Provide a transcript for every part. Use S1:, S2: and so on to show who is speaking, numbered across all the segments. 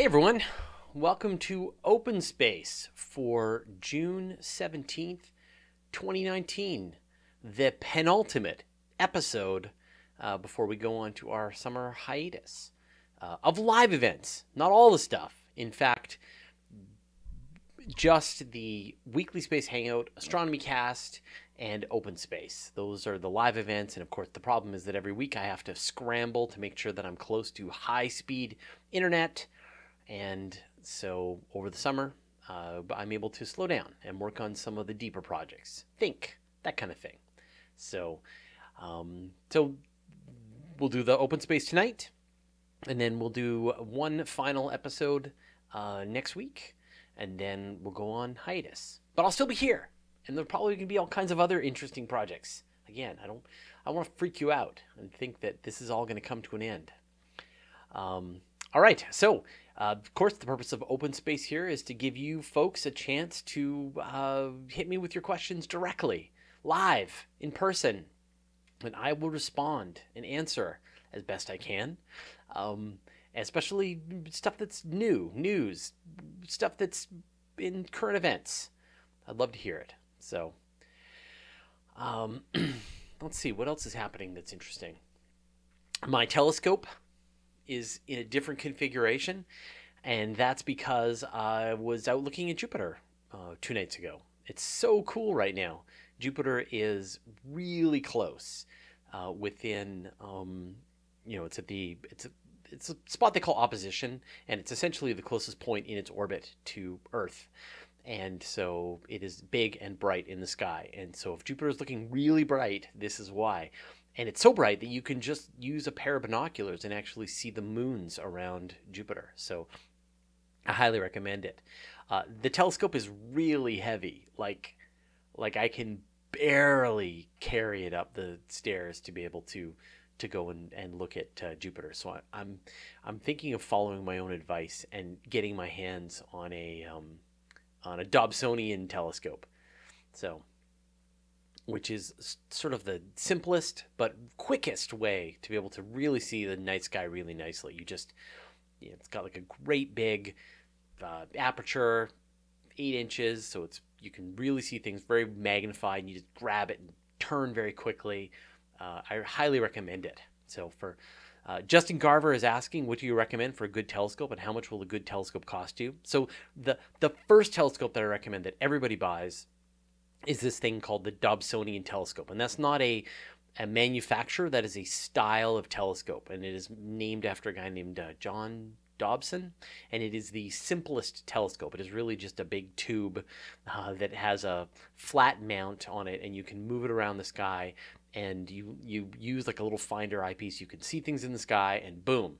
S1: Hey everyone, welcome to Open Space for June 17th, 2019, the penultimate episode uh, before we go on to our summer hiatus uh, of live events. Not all the stuff. In fact, just the weekly space hangout, astronomy cast, and open space. Those are the live events. And of course, the problem is that every week I have to scramble to make sure that I'm close to high speed internet. And so over the summer, uh, I'm able to slow down and work on some of the deeper projects. Think, that kind of thing. So, um, so we'll do the open space tonight. And then we'll do one final episode uh, next week. And then we'll go on hiatus. But I'll still be here and there'll probably to be all kinds of other interesting projects. Again, I don't, I want to freak you out and think that this is all going to come to an end. Um, all right, so uh, of course, the purpose of open space here is to give you folks a chance to uh, hit me with your questions directly, live, in person, and I will respond and answer as best I can. Um, especially stuff that's new, news, stuff that's in current events. I'd love to hear it. So, um, let's see what else is happening that's interesting. My telescope is in a different configuration, and that's because I was out looking at Jupiter uh, two nights ago. It's so cool right now. Jupiter is really close, uh, within, um, you know, it's at the it's a, it's a spot they call opposition, and it's essentially the closest point in its orbit to Earth and so it is big and bright in the sky. And so if Jupiter is looking really bright, this is why. And it's so bright that you can just use a pair of binoculars and actually see the moons around Jupiter. So I highly recommend it. Uh, the telescope is really heavy. Like, like I can barely carry it up the stairs to be able to to go and, and look at uh, Jupiter. So I, I'm I'm thinking of following my own advice and getting my hands on a um, on a Dobsonian telescope. So, which is sort of the simplest but quickest way to be able to really see the night sky really nicely. You just, you know, it's got like a great big uh, aperture, eight inches, so it's you can really see things very magnified. And you just grab it and turn very quickly. Uh, I highly recommend it. So for uh, Justin Garver is asking, what do you recommend for a good telescope, and how much will a good telescope cost you? So the the first telescope that I recommend that everybody buys is this thing called the Dobsonian telescope, and that's not a a manufacturer. That is a style of telescope, and it is named after a guy named uh, John Dobson, and it is the simplest telescope. It is really just a big tube uh, that has a flat mount on it, and you can move it around the sky and you you use like a little finder eyepiece. You can see things in the sky, and boom,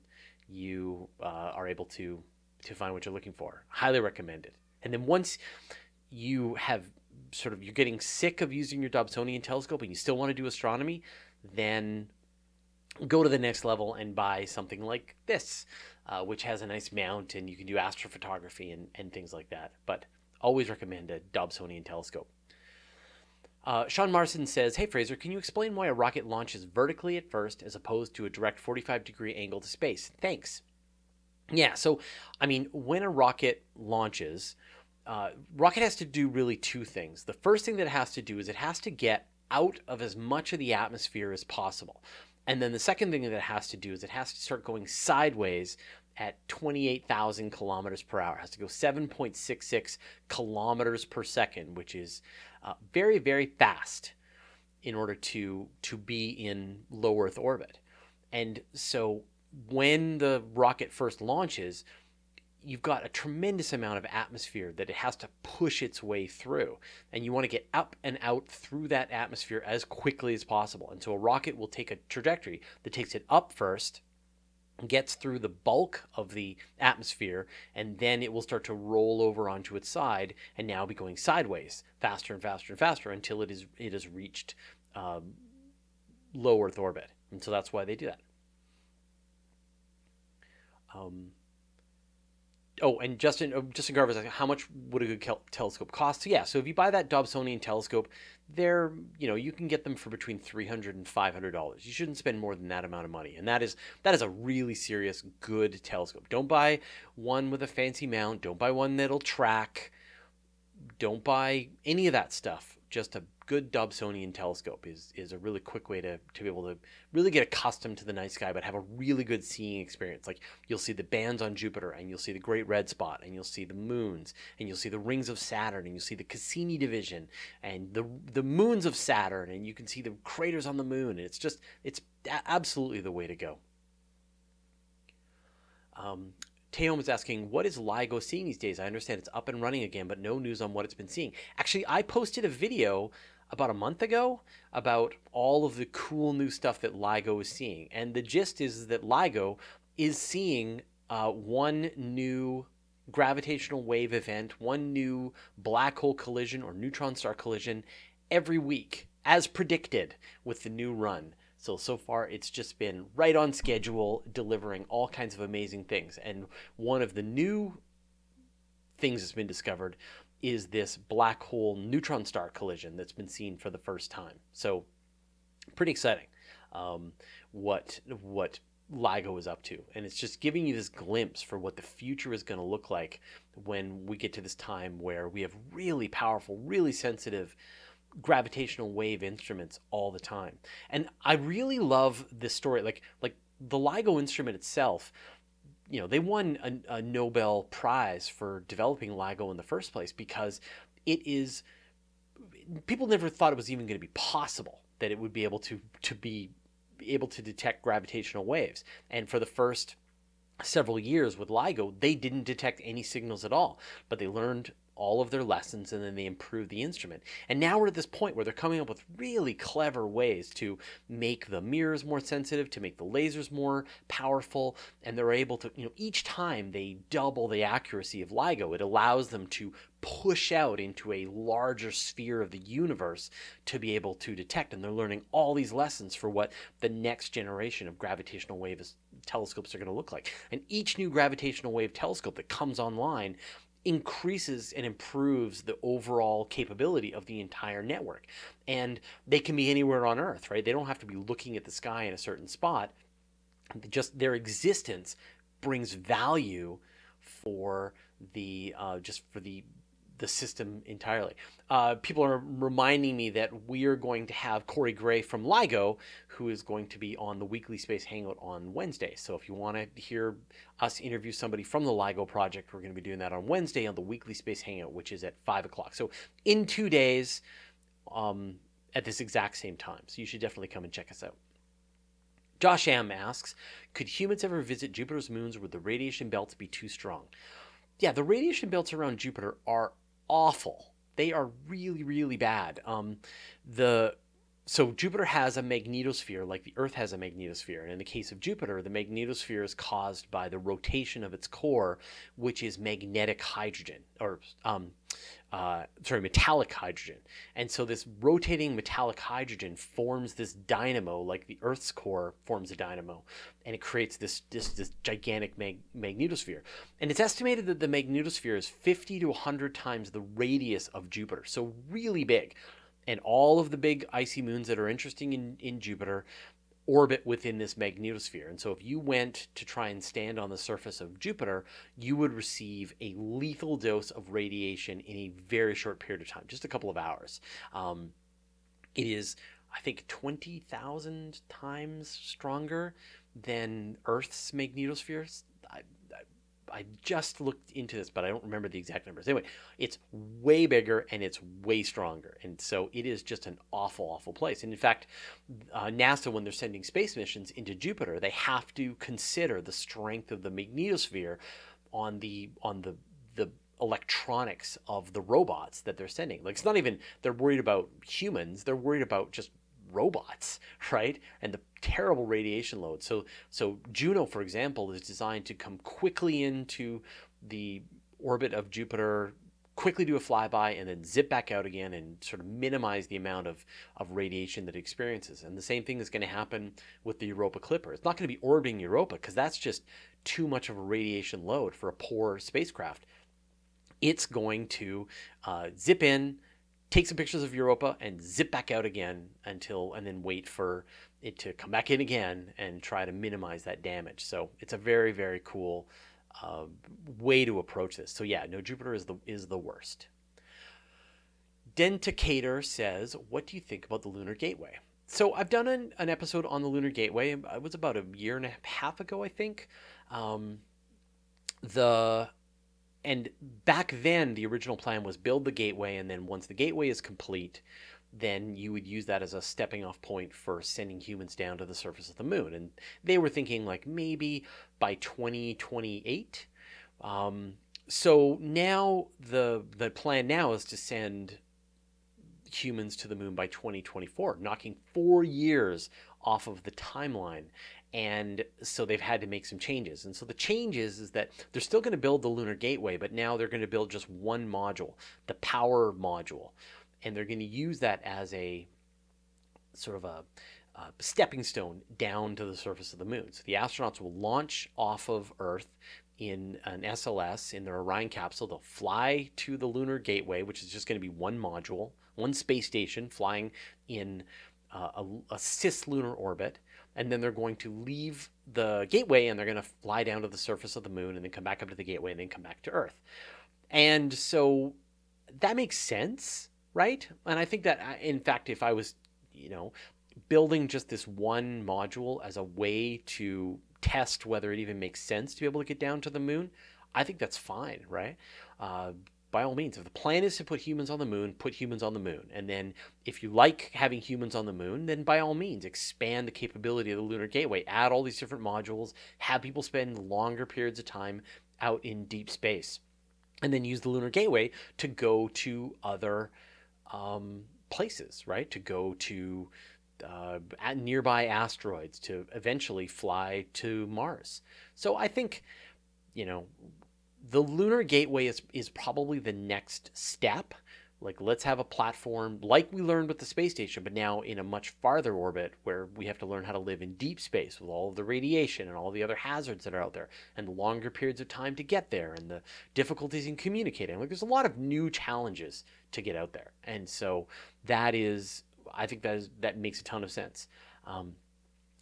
S1: you uh, are able to to find what you're looking for. Highly recommend it. And then once you have sort of you're getting sick of using your Dobsonian telescope and you still want to do astronomy, then go to the next level and buy something like this, uh, which has a nice mount and you can do astrophotography and, and things like that. But always recommend a Dobsonian telescope. Uh, Sean Marson says, Hey Fraser, can you explain why a rocket launches vertically at first as opposed to a direct 45 degree angle to space? Thanks. Yeah, so I mean, when a rocket launches, uh, rocket has to do really two things. The first thing that it has to do is it has to get out of as much of the atmosphere as possible. And then the second thing that it has to do is it has to start going sideways at 28,000 kilometers per hour. It has to go 7.66 kilometers per second, which is uh, very, very fast in order to to be in low Earth orbit. And so when the rocket first launches, you've got a tremendous amount of atmosphere that it has to push its way through. And you want to get up and out through that atmosphere as quickly as possible. And so a rocket will take a trajectory that takes it up first gets through the bulk of the atmosphere and then it will start to roll over onto its side and now be going sideways faster and faster and faster until it is it has reached um, low Earth orbit and so that's why they do that. Um, oh, and Justin uh, Justin Garver's asking how much would a good kel- telescope cost? So yeah, so if you buy that Dobsonian telescope, they're you know you can get them for between 300 and 500 dollars. You shouldn't spend more than that amount of money, and that is that is a really serious good telescope. Don't buy one with a fancy mount. Don't buy one that'll track. Don't buy any of that stuff. Just a good Dobsonian telescope is is a really quick way to, to be able to really get accustomed to the night sky, but have a really good seeing experience. Like you'll see the bands on Jupiter, and you'll see the Great Red Spot, and you'll see the moons, and you'll see the rings of Saturn, and you'll see the Cassini division, and the the moons of Saturn, and you can see the craters on the moon. And it's just it's absolutely the way to go. Um, Teom is asking, what is LIGO seeing these days? I understand it's up and running again, but no news on what it's been seeing. Actually, I posted a video about a month ago about all of the cool new stuff that LIGO is seeing. And the gist is that LIGO is seeing uh, one new gravitational wave event, one new black hole collision or neutron star collision every week, as predicted with the new run. So, so far, it's just been right on schedule, delivering all kinds of amazing things. And one of the new things that's been discovered is this black hole neutron star collision that's been seen for the first time. So, pretty exciting. Um, what what LIGO is up to, and it's just giving you this glimpse for what the future is going to look like when we get to this time where we have really powerful, really sensitive gravitational wave instruments all the time. And I really love this story, like like the LIGO instrument itself you know, they won a, a Nobel Prize for developing LIGO in the first place because it is. People never thought it was even going to be possible that it would be able to to be able to detect gravitational waves, and for the first several years with LIGO, they didn't detect any signals at all, but they learned all of their lessons and then they improve the instrument. And now we're at this point where they're coming up with really clever ways to make the mirrors more sensitive, to make the lasers more powerful, and they're able to, you know, each time they double the accuracy of LIGO, it allows them to push out into a larger sphere of the universe to be able to detect. And they're learning all these lessons for what the next generation of gravitational wave telescopes are going to look like. And each new gravitational wave telescope that comes online increases and improves the overall capability of the entire network. And they can be anywhere on Earth, right? They don't have to be looking at the sky in a certain spot. Just their existence brings value for the uh, just for the the system entirely. Uh, people are reminding me that we are going to have Corey Gray from LIGO, who is going to be on the weekly Space Hangout on Wednesday. So if you want to hear us interview somebody from the LIGO project, we're going to be doing that on Wednesday on the weekly Space Hangout, which is at 5 o'clock. So in two days um, at this exact same time. So you should definitely come and check us out. Josh M asks, could humans ever visit Jupiter's moons would the radiation belts be too strong? Yeah, the radiation belts around Jupiter are awful. They are really, really bad. Um, the so Jupiter has a magnetosphere like the Earth has a magnetosphere. And in the case of Jupiter, the magnetosphere is caused by the rotation of its core, which is magnetic hydrogen, or um, uh, sorry, metallic hydrogen. And so this rotating metallic hydrogen forms this dynamo, like the Earth's core forms a dynamo, and it creates this this, this gigantic mag- magnetosphere. And it's estimated that the magnetosphere is 50 to 100 times the radius of Jupiter, so really big and all of the big icy moons that are interesting in, in Jupiter orbit within this magnetosphere. And so if you went to try and stand on the surface of Jupiter, you would receive a lethal dose of radiation in a very short period of time, just a couple of hours. Um, it is, I think, 20,000 times stronger than Earth's magnetosphere. I, just looked into this, but I don't remember the exact numbers. Anyway, it's way bigger and it's way stronger, and so it is just an awful, awful place. And in fact, uh, NASA, when they're sending space missions into Jupiter, they have to consider the strength of the magnetosphere on the on the the electronics of the robots that they're sending. Like it's not even they're worried about humans; they're worried about just robots, right? And the terrible radiation load. So, so Juno, for example, is designed to come quickly into the orbit of Jupiter, quickly do a flyby and then zip back out again and sort of minimize the amount of, of radiation that it experiences. And the same thing is going to happen with the Europa Clipper. It's not going to be orbiting Europa because that's just too much of a radiation load for a poor spacecraft. It's going to uh, zip in, take some pictures of Europa, and zip back out again until, and then wait for it to come back in again and try to minimize that damage. So it's a very, very cool uh, way to approach this. So yeah, no, Jupiter is the is the worst. Denticator says, "What do you think about the Lunar Gateway?" So I've done an, an episode on the Lunar Gateway. It was about a year and a half ago, I think. Um, the and back then the original plan was build the gateway, and then once the gateway is complete, then you would use that as a stepping off point for sending humans down to the surface of the moon. And they were thinking like maybe by 2028. Um, so now the the plan now is to send humans to the moon by 2024, knocking four years off of the timeline. And so they've had to make some changes. And so the changes is that they're still going to build the lunar gateway, but now they're going to build just one module, the power module and they're going to use that as a sort of a, a, stepping stone down to the surface of the moon. So the astronauts will launch off of Earth in an SLS in their Orion capsule. They'll fly to the lunar gateway, which is just going to be one module, one space station flying in uh, a, a cislunar orbit. And then they're going to leave the gateway and they're going to fly down to the surface of the moon and then come back up to the gateway and then come back to Earth. And so that makes sense right? And I think that, uh, in fact, if I was, you know, building just this one module as a way to test whether it even makes sense to be able to get down to the moon, I think that's fine, right? Uh, by all means, if the plan is to put humans on the moon, put humans on the moon. And then if you like having humans on the moon, then by all means, expand the capability of the Lunar Gateway, add all these different modules, have people spend longer periods of time out in deep space, and then use the Lunar Gateway to go to other um, places, right? To go to uh, nearby asteroids, to eventually fly to Mars. So I think, you know, the lunar gateway is, is probably the next step. Like, let's have a platform like we learned with the space station, but now in a much farther orbit where we have to learn how to live in deep space with all of the radiation and all the other hazards that are out there and the longer periods of time to get there and the difficulties in communicating. Like, there's a lot of new challenges to get out there. And so that is, I think that is, that makes a ton of sense. Um,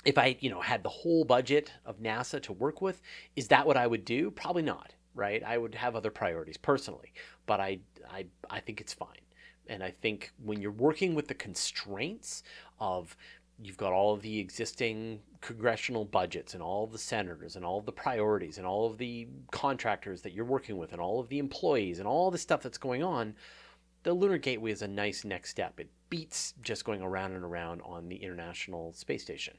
S1: if I, you know, had the whole budget of NASA to work with, is that what I would do? Probably not right? I would have other priorities personally, but I, I, I think it's fine. And I think when you're working with the constraints of you've got all of the existing congressional budgets and all of the senators and all of the priorities and all of the contractors that you're working with and all of the employees and all the stuff that's going on, the Lunar Gateway is a nice next step. It beats just going around and around on the International Space Station.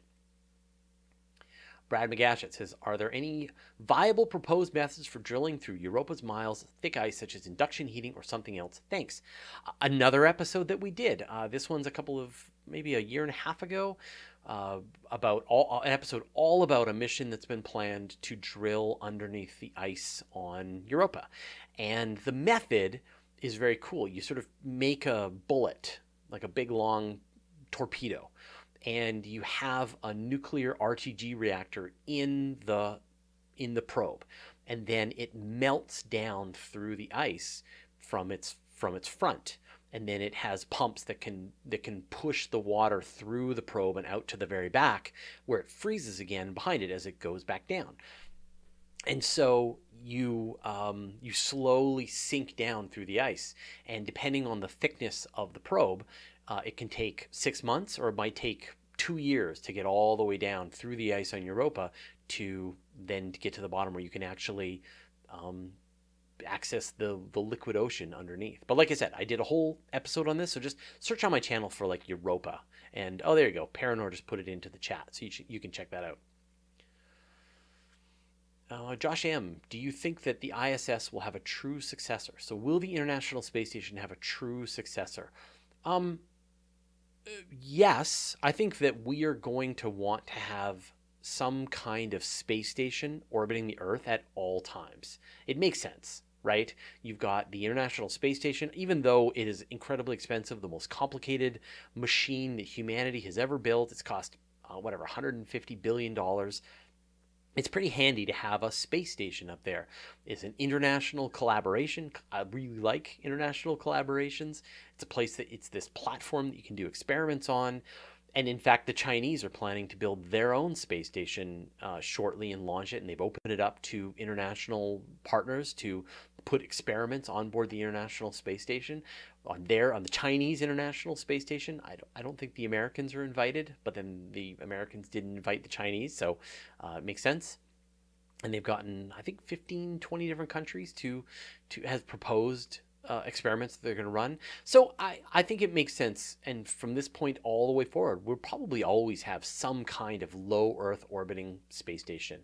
S1: Brad McGashet says, Are there any viable proposed methods for drilling through Europa's miles thick ice, such as induction heating or something else? Thanks. another episode that we did. Uh, this one's a couple of maybe a year and a half ago. Uh, about all an episode all about a mission that's been planned to drill underneath the ice on Europa, and the method is very cool. You sort of make a bullet, like a big long torpedo, and you have a nuclear RTG reactor in the in the probe. And then it melts down through the ice from its from its front. And then it has pumps that can that can push the water through the probe and out to the very back where it freezes again behind it as it goes back down. And so you um, you slowly sink down through the ice. And depending on the thickness of the probe uh, it can take six months or it might take two years to get all the way down through the ice on Europa to then to get to the bottom where you can actually um, access the the liquid ocean underneath. But like I said, I did a whole episode on this, so just search on my channel for like Europa, and oh, there you go. Paranor just put it into the chat, so you, you can check that out. Uh, Josh M., do you think that the ISS will have a true successor? So, will the International Space Station have a true successor? Um, yes, I think that we are going to want to have some kind of space station orbiting the Earth at all times. It makes sense, right? You've got the International Space Station, even though it is incredibly expensive, the most complicated machine that humanity has ever built. It's cost, uh, whatever, $150 billion. It's pretty handy to have a space station up there. It's an international collaboration. I really like international collaborations. It's a place that it's this platform that you can do experiments on and in fact, the Chinese are planning to build their own space station uh, shortly and launch it, and they've opened it up to international partners to put experiments on board the International Space Station. On there, on the Chinese International Space Station, I don't, I don't think the Americans are invited, but then the Americans didn't invite the Chinese, so uh, it makes sense and they've gotten i think 15 20 different countries to to have proposed uh, experiments that they're going to run. So I, I think it makes sense. And from this point all the way forward, we'll probably always have some kind of low Earth orbiting space station.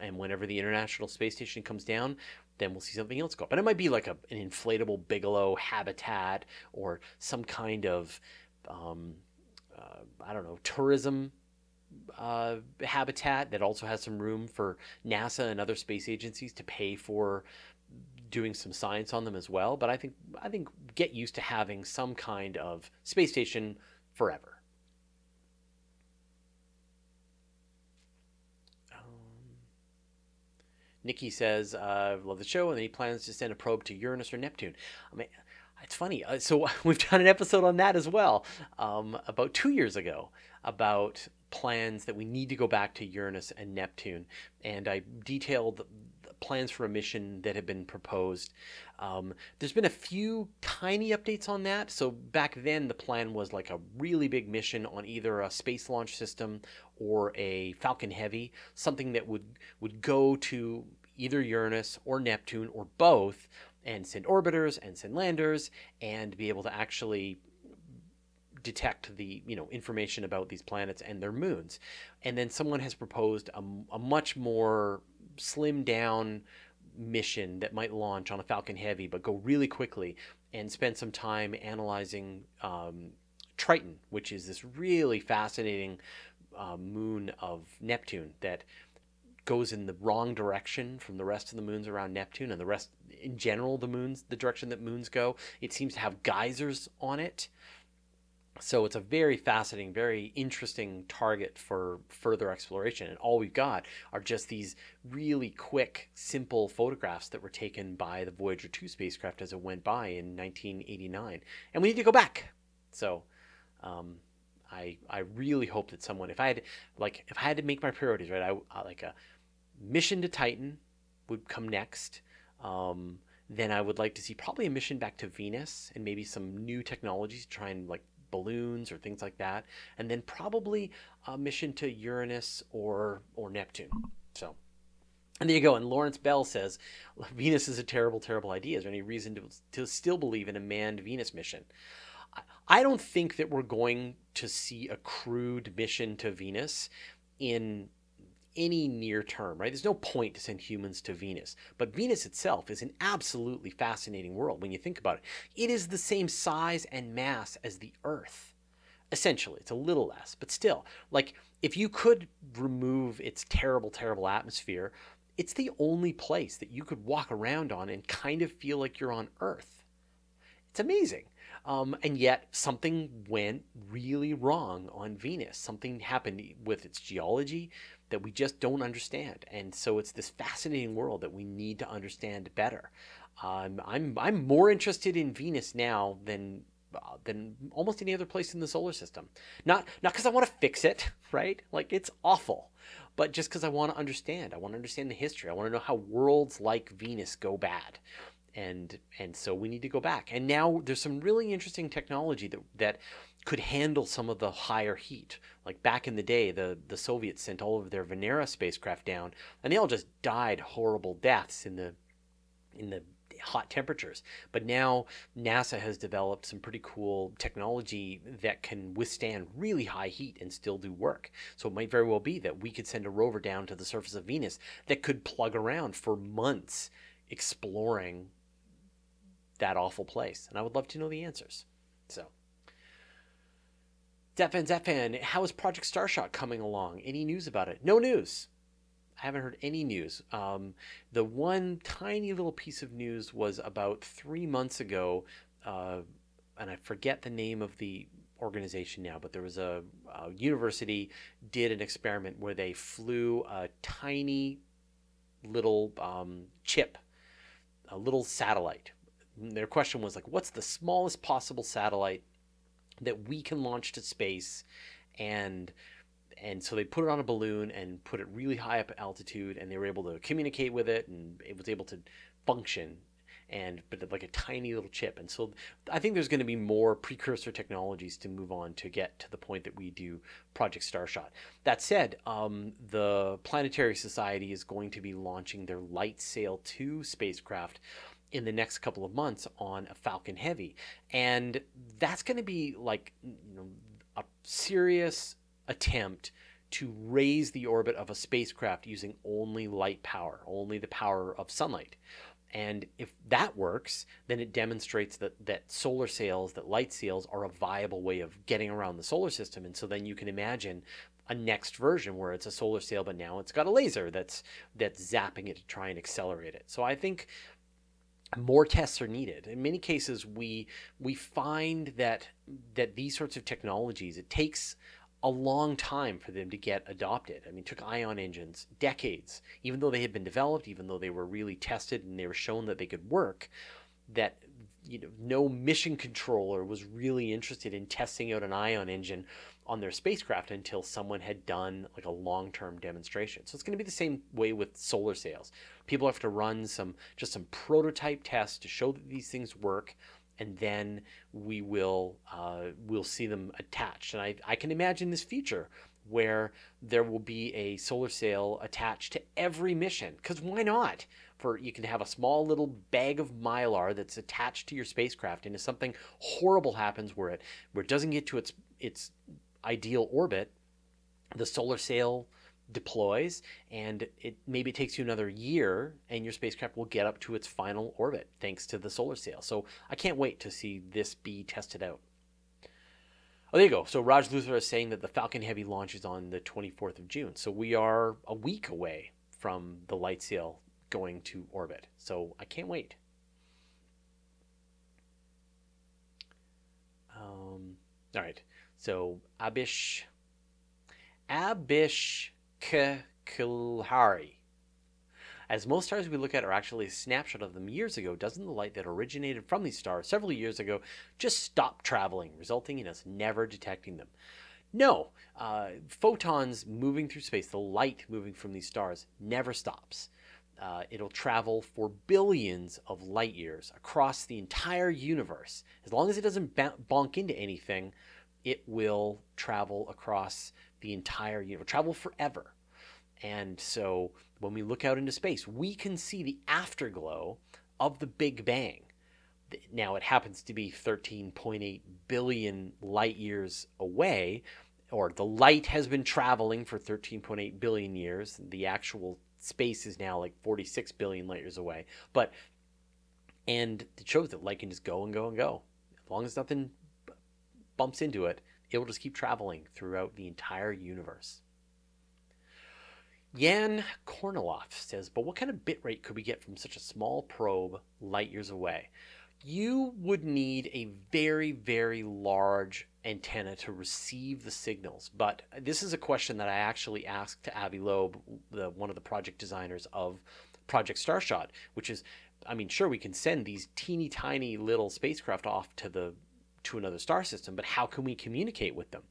S1: And whenever the International Space Station comes down, then we'll see something else go up. And it might be like a, an inflatable Bigelow habitat or some kind of, um, uh, I don't know, tourism uh, habitat that also has some room for NASA and other space agencies to pay for doing some science on them as well. But I think I think get used to having some kind of space station forever. Um, Nikki says, uh, "Love the show," and then he plans to send a probe to Uranus or Neptune. I mean, it's funny. Uh, so we've done an episode on that as well, um, about two years ago, about plans that we need to go back to Uranus and Neptune, and I detailed plans for a mission that have been proposed. Um, there's been a few tiny updates on that. So back then, the plan was like a really big mission on either a space launch system or a Falcon Heavy, something that would would go to either Uranus or Neptune or both, and send orbiters and send landers, and be able to actually detect the you know information about these planets and their moons. And then someone has proposed a, a much more slim down mission that might launch on a Falcon Heavy, but go really quickly and spend some time analyzing um, Triton, which is this really fascinating uh, moon of Neptune that goes in the wrong direction from the rest of the moons around Neptune and the rest in general the moons the direction that moons go it seems to have geysers on it so it's a very fascinating, very interesting target for further exploration. And all we've got are just these really quick, simple photographs that were taken by the Voyager 2 spacecraft as it went by in 1989. And we need to go back. So um, I, I really hope that someone, if I had, like, if I had to make my priorities, right, I, I like a mission to Titan would come next. Um, then I would like to see probably a mission back to Venus and maybe some new technologies to try and like balloons or things like that, and then probably a mission to Uranus or or Neptune. So. And there you go. And Lawrence Bell says Venus is a terrible, terrible idea. Is there any reason to, to still believe in a manned Venus mission? I don't think that we're going to see a crewed mission to Venus in any near term, right? There's no point to send humans to Venus. But Venus itself is an absolutely fascinating world when you think about it. It is the same size and mass as the Earth. Essentially, it's a little less, but still, like if you could remove its terrible, terrible atmosphere, it's the only place that you could walk around on and kind of feel like you're on Earth. It's amazing. Um, and yet, something went really wrong on Venus. Something happened with its geology, that we just don't understand. And so it's this fascinating world that we need to understand better. Um, I'm I'm more interested in Venus now than uh, than almost any other place in the solar system. Not not because I want to fix it, right? Like it's awful, but just because I want to understand. I want to understand the history. I want to know how worlds like Venus go bad. And and so we need to go back. And now there's some really interesting technology that that could handle some of the higher heat. Like back in the day, the, the Soviets sent all of their Venera spacecraft down, and they all just died horrible deaths in the in the hot temperatures. But now NASA has developed some pretty cool technology that can withstand really high heat and still do work. So it might very well be that we could send a rover down to the surface of Venus that could plug around for months exploring that awful place. And I would love to know the answers. So Zephan, Zephan, how is Project Starshot coming along? Any news about it? No news. I haven't heard any news. Um, the one tiny little piece of news was about three months ago, uh, and I forget the name of the organization now, but there was a, a university did an experiment where they flew a tiny little um, chip, a little satellite. Their question was like, what's the smallest possible satellite that we can launch to space and and so they put it on a balloon and put it really high up altitude and they were able to communicate with it and it was able to function and but like a tiny little chip. And so i think there's going to be more precursor technologies to move on to get to the point that we do project starshot. That said um, the planetary society is going to be launching their light sail 2 spacecraft in the next couple of months on a falcon heavy and that's going to be like you know a serious attempt to raise the orbit of a spacecraft using only light power, only the power of sunlight. And if that works, then it demonstrates that, that solar sails, that light sails are a viable way of getting around the solar system. And so then you can imagine a next version where it's a solar sail, but now it's got a laser that's that's zapping it to try and accelerate it. So I think more tests are needed. In many cases, we we find that that these sorts of technologies it takes a long time for them to get adopted. I mean, took ion engines decades, even though they had been developed, even though they were really tested and they were shown that they could work, that you know, no mission controller was really interested in testing out an ion engine on their spacecraft until someone had done like a long-term demonstration. So it's going to be the same way with solar sails. People have to run some just some prototype tests to show that these things work and then we will uh, we'll see them attached. And I, I can imagine this future where there will be a solar sail attached to every mission. Because why not? For you can have a small little bag of mylar that's attached to your spacecraft, and if something horrible happens where it where it doesn't get to its its ideal orbit, the solar sail deploys and it maybe takes you another year and your spacecraft will get up to its final orbit thanks to the solar sail. So i can't wait to see this be tested out. Oh there you go. So raj luthra is saying that the falcon heavy launches on the 24th of june. So we are a week away from the light sail going to orbit. So i can't wait. Um, all right so abish abish Kilhari. As most stars we look at are actually a snapshot of them years ago, doesn't the light that originated from these stars several years ago just stop traveling, resulting in us never detecting them? No, uh, photons moving through space, the light moving from these stars, never stops. Uh, it'll travel for billions of light years across the entire universe. As long as it doesn't bonk into anything, it will travel across the entire universe, travel forever. And so when we look out into space, we can see the afterglow of the Big Bang. Now it happens to be 13.8 billion light years away, or the light has been traveling for 13.8 billion years. The actual space is now like 46 billion light years away. But and it shows that light can just go and go and go. As long as nothing bumps into it, it will just keep traveling throughout the entire universe. Jan Korniloff says, but what kind of bit rate could we get from such a small probe light years away? You would need a very, very large antenna to receive the signals. But this is a question that I actually asked to Avi Loeb, the, one of the project designers of Project Starshot, which is, I mean, sure, we can send these teeny tiny little spacecraft off to the to another star system, but how can we communicate with them?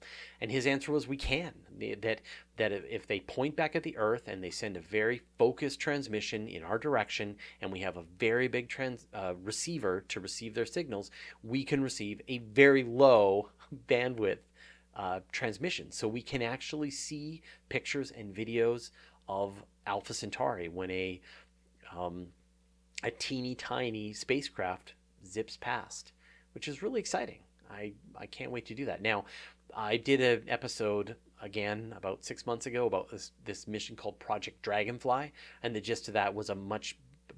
S1: And his answer was we can. That that if they point back at the Earth and they send a very focused transmission in our direction, and we have a very big trans, uh, receiver to receive their signals, we can receive a very low bandwidth uh, transmission. So we can actually see pictures and videos of Alpha Centauri when a um, a teeny tiny spacecraft zips past which is really exciting. I, I can't wait to do that. Now, I did an episode again about six months ago about this, this mission called Project Dragonfly, and the gist of that was a much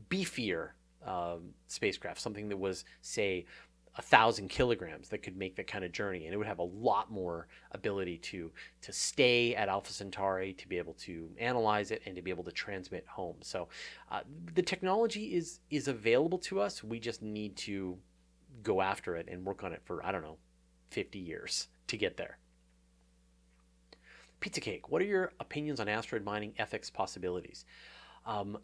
S1: beefier um, spacecraft, something that was, say, a thousand kilograms that could make that kind of journey, and it would have a lot more ability to to stay at Alpha Centauri, to be able to analyze it, and to be able to transmit home. So, uh, the technology is is available to us. We just need to go after it and work on it for I don't know, fifty years to get there. Pizza Cake, what are your opinions on asteroid mining ethics possibilities? Um,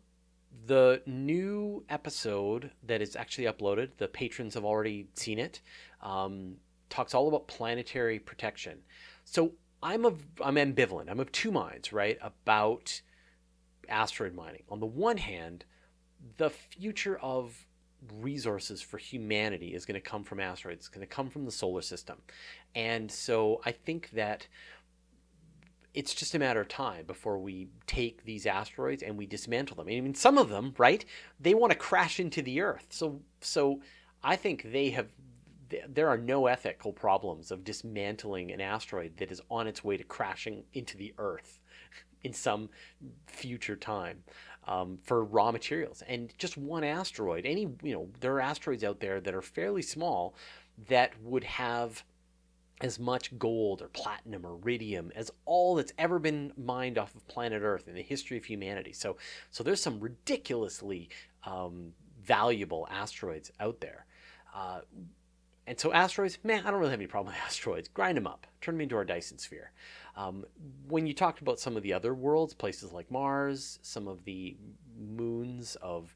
S1: the new episode that is actually uploaded, the patrons have already seen it, um, talks all about planetary protection. So I'm of I'm ambivalent. I'm of two minds, right, about asteroid mining. On the one hand, the future of resources for humanity is going to come from asteroids. It's going to come from the solar system. And so I think that it's just a matter of time before we take these asteroids and we dismantle them. I mean, some of them, right? They want to crash into the Earth. So, so I think they have. There are no ethical problems of dismantling an asteroid that is on its way to crashing into the Earth in some future time um, for raw materials. And just one asteroid, any you know, there are asteroids out there that are fairly small that would have as much gold or platinum or iridium as all that's ever been mined off of planet Earth in the history of humanity. So, so there's some ridiculously um, valuable asteroids out there. Uh, and so asteroids, man, I don't really have any problem with asteroids. Grind them up, turn them into our Dyson sphere. Um, when you talked about some of the other worlds, places like Mars, some of the moons of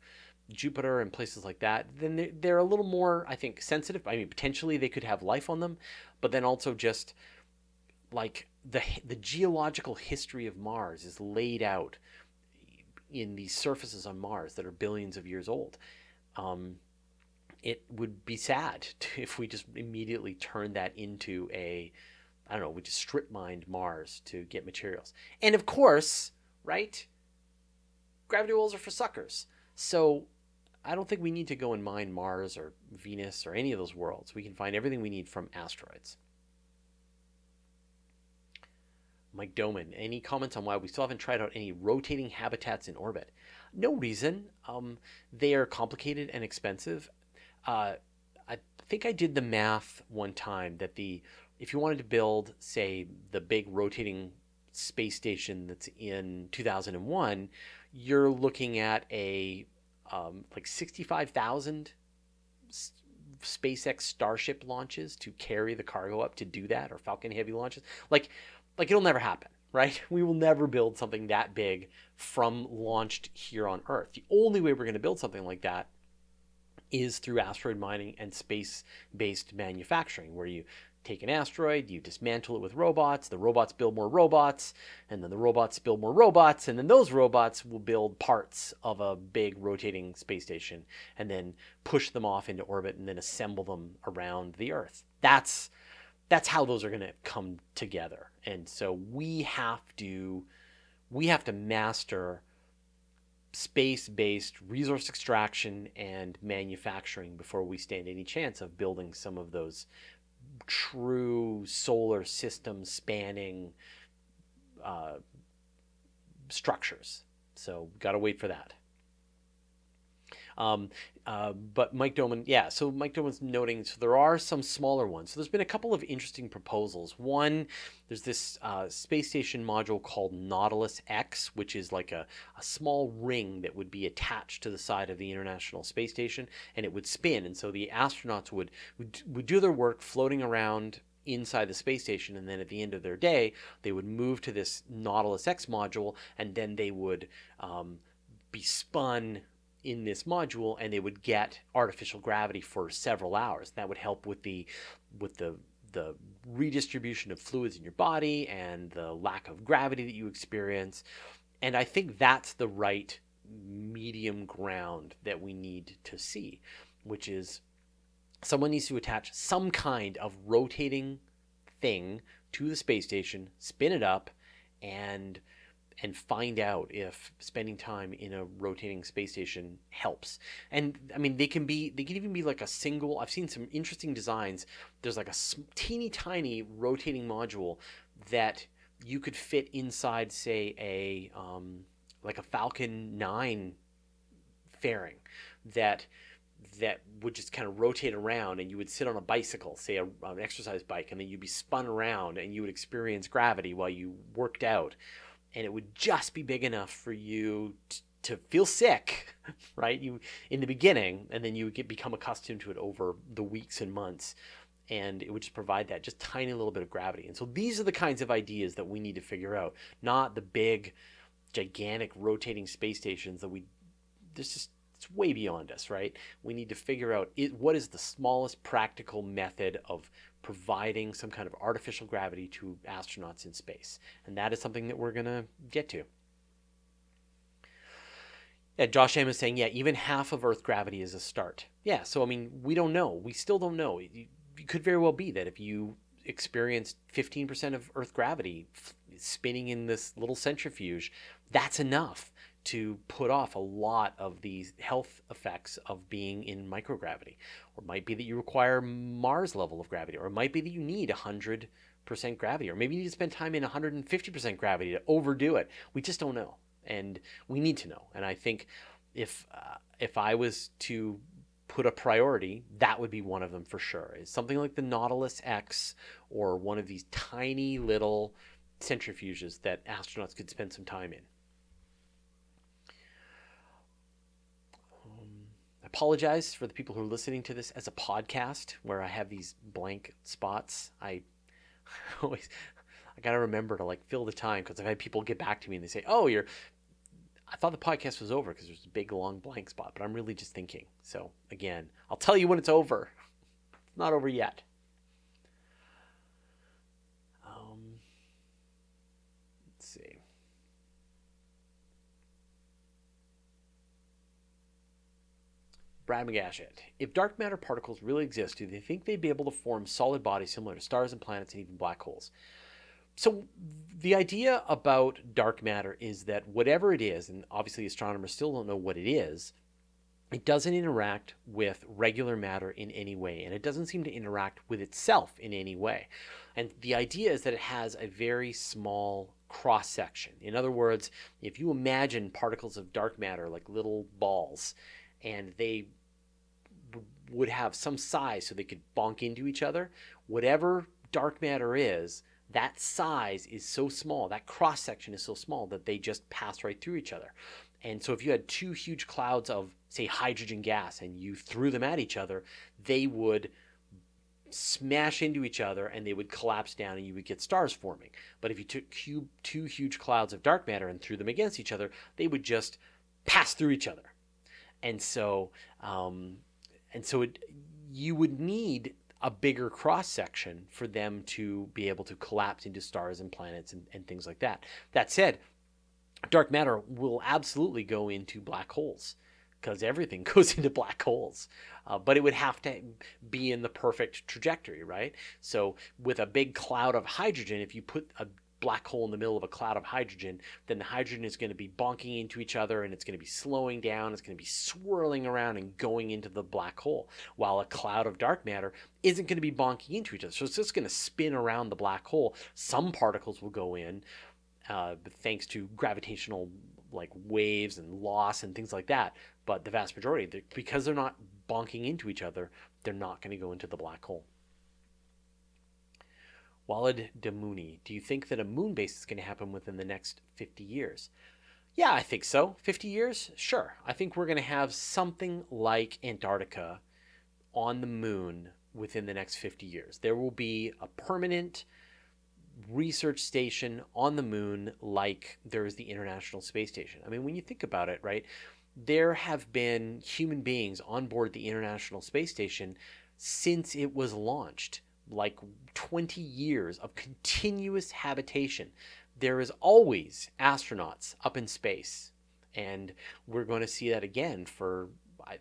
S1: Jupiter and places like that, then they're, they're a little more, I think, sensitive. I mean, potentially they could have life on them, but then also just like the the geological history of Mars is laid out in these surfaces on Mars that are billions of years old. Um, it would be sad to, if we just immediately turned that into a, I don't know, we just strip mined Mars to get materials. And of course, right? Gravity wells are for suckers. So I don't think we need to go and mine Mars or Venus or any of those worlds. We can find everything we need from asteroids. Mike Doman, any comments on why we still haven't tried out any rotating habitats in orbit? No reason. Um, they are complicated and expensive. Uh, I think I did the math one time that the if you wanted to build, say, the big rotating space station that's in 2001, you're looking at a um, like 65,000 SpaceX Starship launches to carry the cargo up to do that, or Falcon Heavy launches. Like, like it'll never happen, right? We will never build something that big from launched here on Earth. The only way we're going to build something like that is through asteroid mining and space-based manufacturing, where you take an asteroid, you dismantle it with robots, the robots build more robots, and then the robots build more robots, and then those robots will build parts of a big rotating space station and then push them off into orbit and then assemble them around the Earth. That's that's how those are going to come together. And so we have to we have to master space-based resource extraction and manufacturing before we stand any chance of building some of those true solar system spanning uh, structures. So, got to wait for that. Um, uh, but Mike Doman, yeah, so Mike Doman's noting, so there are some smaller ones. So there's been a couple of interesting proposals. One, there's this uh, space station module called Nautilus X, which is like a, a small ring that would be attached to the side of the International Space Station, and it would spin. And so the astronauts would, would, would do their work floating around inside the space station and then at the end of their day they would move to this nautilus x module and then they would um, be spun in this module and they would get artificial gravity for several hours. That would help with the with the the redistribution of fluids in your body and the lack of gravity that you experience. And I think that's the right medium ground that we need to see, which is someone needs to attach some kind of rotating thing to the space station, spin it up, and and find out if spending time in a rotating space station helps. And I mean, they can be, they can even be like a single. I've seen some interesting designs. There's like a teeny tiny rotating module that you could fit inside, say, a um, like a Falcon 9 fairing that that would just kind of rotate around and you would sit on a bicycle, say a, an exercise bike, and then you'd be spun around and you would experience gravity while you worked out. And it would just be big enough for you to, to feel sick, right? You in the beginning, and then you would get become accustomed to it over the weeks and months, and it would just provide that just tiny little bit of gravity. And so these are the kinds of ideas that we need to figure out, not the big, gigantic rotating space stations that we. This just it's way beyond us, right? We need to figure out it, what is the smallest practical method of providing some kind of artificial gravity to astronauts in space, and that is something that we're gonna get to. Yeah, Josh M is saying, yeah, even half of Earth gravity is a start. Yeah, so I mean, we don't know. We still don't know. It, it could very well be that if you experienced 15% of Earth gravity spinning in this little centrifuge, that's enough to put off a lot of these health effects of being in microgravity. Or it might be that you require Mars level of gravity, or it might be that you need 100% gravity, or maybe you need to spend time in 150% gravity to overdo it. We just don't know and we need to know. And I think if uh, if I was to put a priority, that would be one of them for sure. Is something like the Nautilus X or one of these tiny little centrifuges that astronauts could spend some time in. Um, I apologize for the people who are listening to this as a podcast where I have these blank spots. I always I got to remember to like fill the time because I've had people get back to me and they say, "Oh, you're I thought the podcast was over because there's a big long blank spot, but I'm really just thinking. So again, I'll tell you when it's over. It's not over yet. Um, let's see. Brad McGashett. If dark matter particles really exist, do they think they'd be able to form solid bodies similar to stars and planets and even black holes? So the idea about dark matter is that whatever it is, and obviously astronomers still don't know what it is, it doesn't interact with regular matter in any way, and it doesn't seem to interact with itself in any way. And the idea is that it has a very small cross section. In other words, if you imagine particles of dark matter like little balls, and they would have some size so they could bonk into each other, whatever dark matter is, that size is so small, that cross section is so small that they just pass right through each other. And so if you had two huge clouds of, say, hydrogen gas and you threw them at each other, they would smash into each other and they would collapse down and you would get stars forming. But if you took two huge clouds of dark matter and threw them against each other, they would just pass through each other. And so, um, and so it, you would need a bigger cross section for them to be able to collapse into stars and planets and, and things like that. That said, dark matter will absolutely go into black holes because everything goes into black holes. Uh, but it would have to be in the perfect trajectory, right? So, with a big cloud of hydrogen, if you put a black hole in the middle of a cloud of hydrogen, then the hydrogen is going to be bonking into each other and it's going to be slowing down. It's going to be swirling around and going into the black hole. While a cloud of dark matter isn't going to be bonking into each other. So it's just going to spin around the black hole. Some particles will go in uh, thanks to gravitational like waves and loss and things like that. But the vast majority, because they're not bonking into each other, they're not going to go into the black hole. Walid Damuni, do you think that a moon base is going to happen within the next 50 years? Yeah, I think so. 50 years? Sure. I think we're going to have something like Antarctica on the moon within the next 50 years. There will be a permanent research station on the moon like there is the International Space Station. I mean, when you think about it, right, there have been human beings on board the International Space Station since it was launched like 20 years of continuous habitation. There is always astronauts up in space. And we're going to see that again for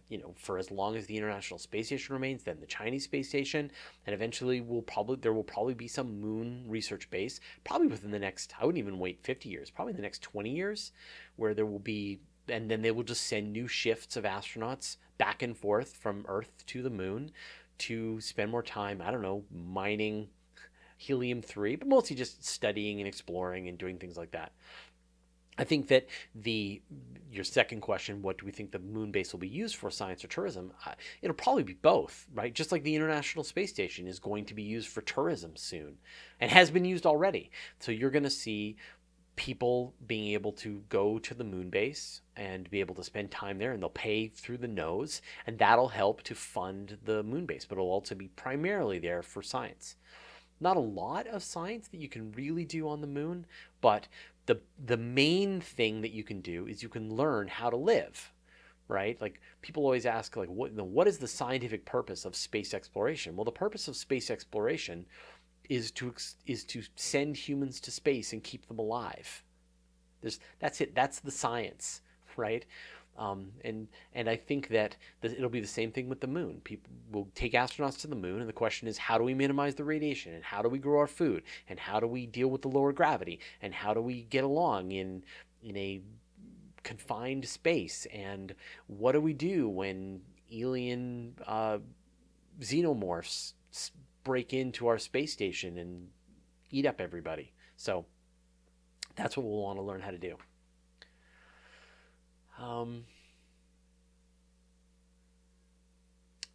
S1: you know for as long as the international space station remains then the chinese space station and eventually we'll probably there will probably be some moon research base probably within the next i wouldn't even wait 50 years probably the next 20 years where there will be and then they will just send new shifts of astronauts back and forth from earth to the moon to spend more time, I don't know, mining helium 3, but mostly just studying and exploring and doing things like that. I think that the your second question, what do we think the moon base will be used for, science or tourism? Uh, it'll probably be both, right? Just like the International Space Station is going to be used for tourism soon, and has been used already. So you're going to see people being able to go to the moon base and be able to spend time there, and they'll pay through the nose, and that'll help to fund the moon base. But it'll also be primarily there for science. Not a lot of science that you can really do on the moon, but the the main thing that you can do is you can learn how to live right like people always ask like what what is the scientific purpose of space exploration well the purpose of space exploration is to is to send humans to space and keep them alive. There's that's it. That's the science right? Um, and and I think that the, it'll be the same thing with the moon. People will take astronauts to the moon, and the question is, how do we minimize the radiation, and how do we grow our food, and how do we deal with the lower gravity, and how do we get along in in a confined space, and what do we do when alien uh, xenomorphs break into our space station and eat up everybody? So that's what we'll want to learn how to do. Um,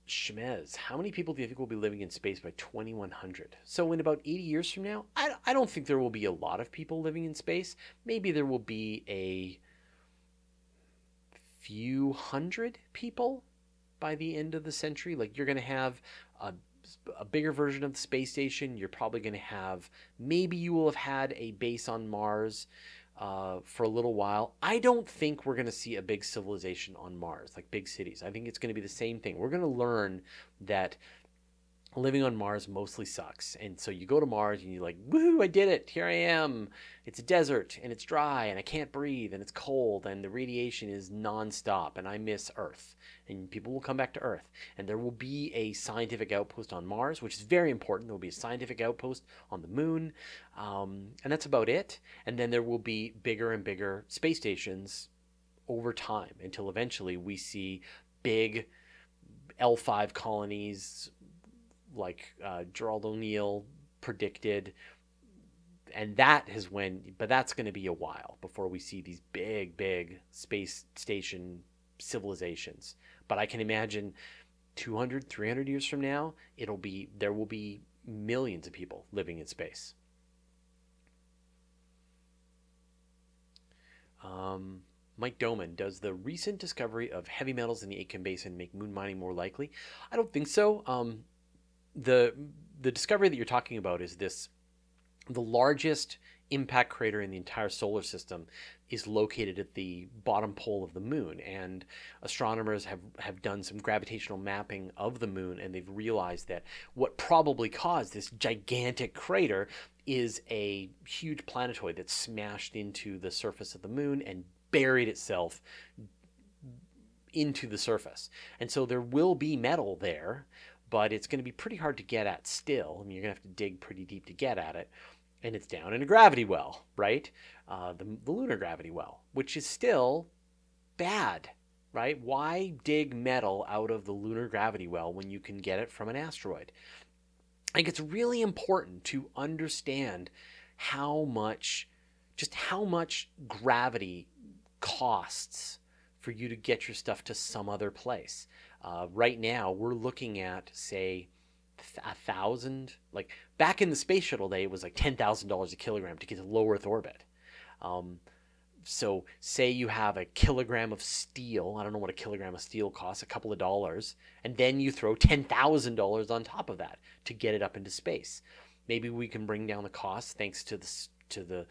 S1: Shemez, how many people do you think will be living in space by 2100? So, in about 80 years from now, I, I don't think there will be a lot of people living in space. Maybe there will be a few hundred people by the end of the century. Like, you're going to have a, a bigger version of the space station. You're probably going to have, maybe you will have had a base on Mars uh, for a little while. I don't think we're going to see a big civilization on Mars, like big cities. I think it's going to be the same thing. We're going to learn that living on Mars mostly sucks. And so you go to Mars and you're like, woohoo, I did it. Here I am. It's a desert and it's dry and I can't breathe and it's cold and the radiation is nonstop and I miss Earth. And people will come back to Earth. And there will be a scientific outpost on Mars, which is very important. There will be a scientific outpost on the moon. Um, and that's about it. And then there will be bigger and bigger space stations over time until eventually we see big L5 colonies like uh, Gerald O'Neill predicted. And that is when, but that's going to be a while before we see these big, big space station civilizations. But I can imagine 200, 300 years from now, it'll be, there will be millions of people living in space. Um, Mike Doman, does the recent discovery of heavy metals in the Aitken Basin make moon mining more likely? I don't think so. Um, the the discovery that you're talking about is this the largest impact crater in the entire solar system is located at the bottom pole of the moon. And astronomers have, have done some gravitational mapping of the moon and they've realized that what probably caused this gigantic crater is a huge planetoid that smashed into the surface of the moon and buried itself into the surface. And so there will be metal there but it's going to be pretty hard to get at still. I mean, you're going to have to dig pretty deep to get at it. And it's down in a gravity well, right? Uh, the, the lunar gravity well, which is still bad, right? Why dig metal out of the lunar gravity well when you can get it from an asteroid? I think it's really important to understand how much, just how much gravity costs for you to get your stuff to some other place. Uh, right now, we're looking at, say, a thousand. Like back in the space shuttle day, it was like ten thousand dollars a kilogram to get to low Earth orbit. Um, so, say you have a kilogram of steel. I don't know what a kilogram of steel costs, a couple of dollars, and then you throw ten thousand dollars on top of that to get it up into space. Maybe we can bring down the cost thanks to the to the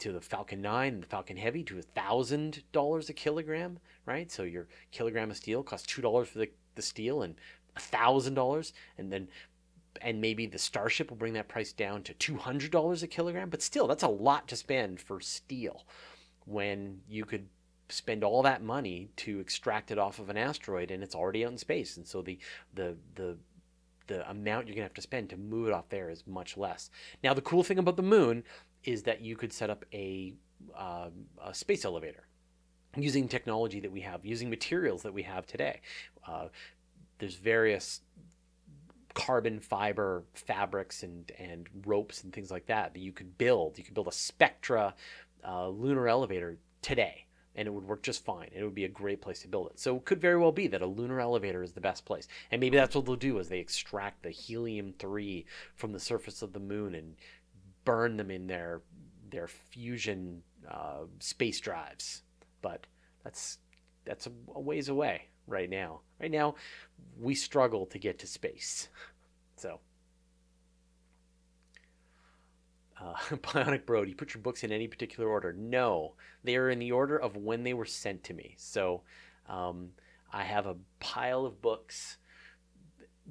S1: to the Falcon 9 and the Falcon Heavy to $1,000 a kilogram, right? So your kilogram of steel costs $2 for the, the steel and $1,000. And then, and maybe the Starship will bring that price down to $200 a kilogram. But still, that's a lot to spend for steel when you could spend all that money to extract it off of an asteroid and it's already out in space. And so the, the, the, the amount you're going to have to spend to move it off there is much less. Now, the cool thing about the moon is that you could set up a, uh, a space elevator using technology that we have, using materials that we have today. Uh, there's various carbon fiber fabrics and, and ropes and things like that that you could build. You could build a Spectra uh, lunar elevator today and it would work just fine. It would be a great place to build it. So it could very well be that a lunar elevator is the best place. And maybe that's what they'll do is they extract the helium 3 from the surface of the moon and burn them in their their fusion uh, space drives. But that's that's a, ways away right now. Right now, we struggle to get to space. So uh, Bionic Bro, do you put your books in any particular order? No, they are in the order of when they were sent to me. So um, I have a pile of books.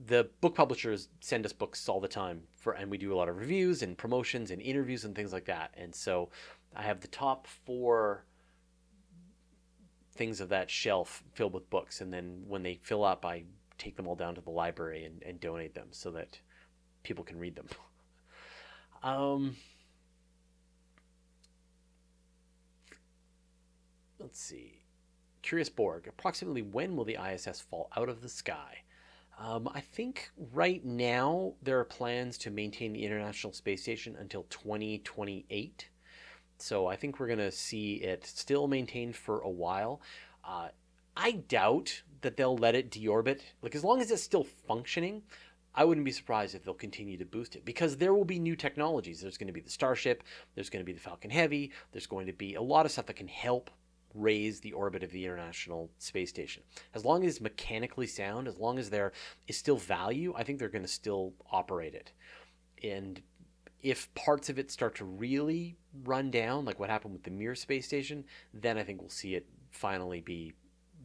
S1: The book publishers send us books all the time for, and we do a lot of reviews and promotions and interviews and things like that. And so I have the top four things of that shelf filled with books, and then when they fill up, I take them all down to the library and, and donate them so that people can read them. Um, let's see. Curious Borg. Approximately when will the ISS fall out of the sky? Um, I think right now there are plans to maintain the International Space Station until 2028. So I think we're going to see it still maintained for a while. Uh, I doubt that they'll let it deorbit. Like as long as it's still functioning, I wouldn't be surprised if they'll continue to boost it because there will be new technologies. There's going to be the Starship, there's going to be the Falcon Heavy, there's going to be a lot of stuff that can help raise the orbit of the International Space Station. As long as it's mechanically sound, as long as there is still value, I think they're going to still operate it. And if parts of it start to really run down, like what happened with the Mir space station, then I think we'll see it finally be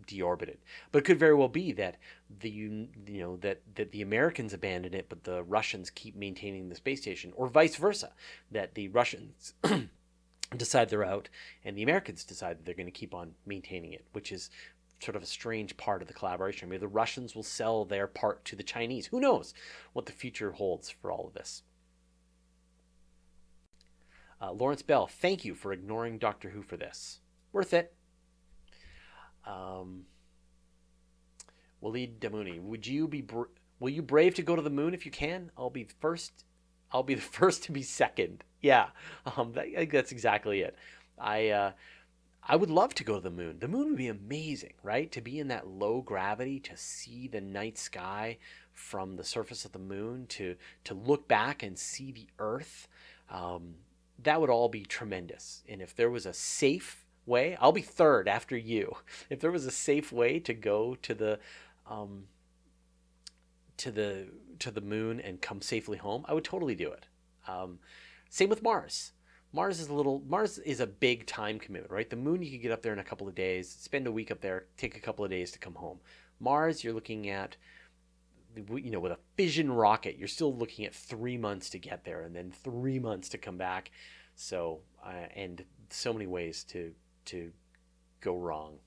S1: deorbited. But it could very well be that the you know that that the Americans abandon it, but the Russians keep maintaining the space station, or vice versa, that the Russians decide they're out and the Americans decide that they're going to keep on maintaining it, which is sort of a strange part of the collaboration. Maybe the Russians will sell their part to the Chinese. Who knows what the future holds for all of this. Uh, Lawrence Bell, thank you for ignoring Doctor Who for this. Worth it. Um, Walid Damuni, would you be br- will you brave to go to the moon if you can? I'll be first. I'll be the first to be second. Yeah, um, that, that's exactly it. I uh, I would love to go to the moon. The moon would be amazing, right? To be in that low gravity, to see the night sky from the surface of the moon, to to look back and see the Earth. Um, that would all be tremendous. And if there was a safe way, I'll be third after you. If there was a safe way to go to the um, to the to the moon and come safely home, I would totally do it. Um, same with Mars. Mars is a little Mars is a big time commitment, right? The moon you could get up there in a couple of days, spend a week up there, take a couple of days to come home. Mars, you're looking at you know with a fission rocket, you're still looking at three months to get there, and then three months to come back. So uh, and so many ways to to go wrong.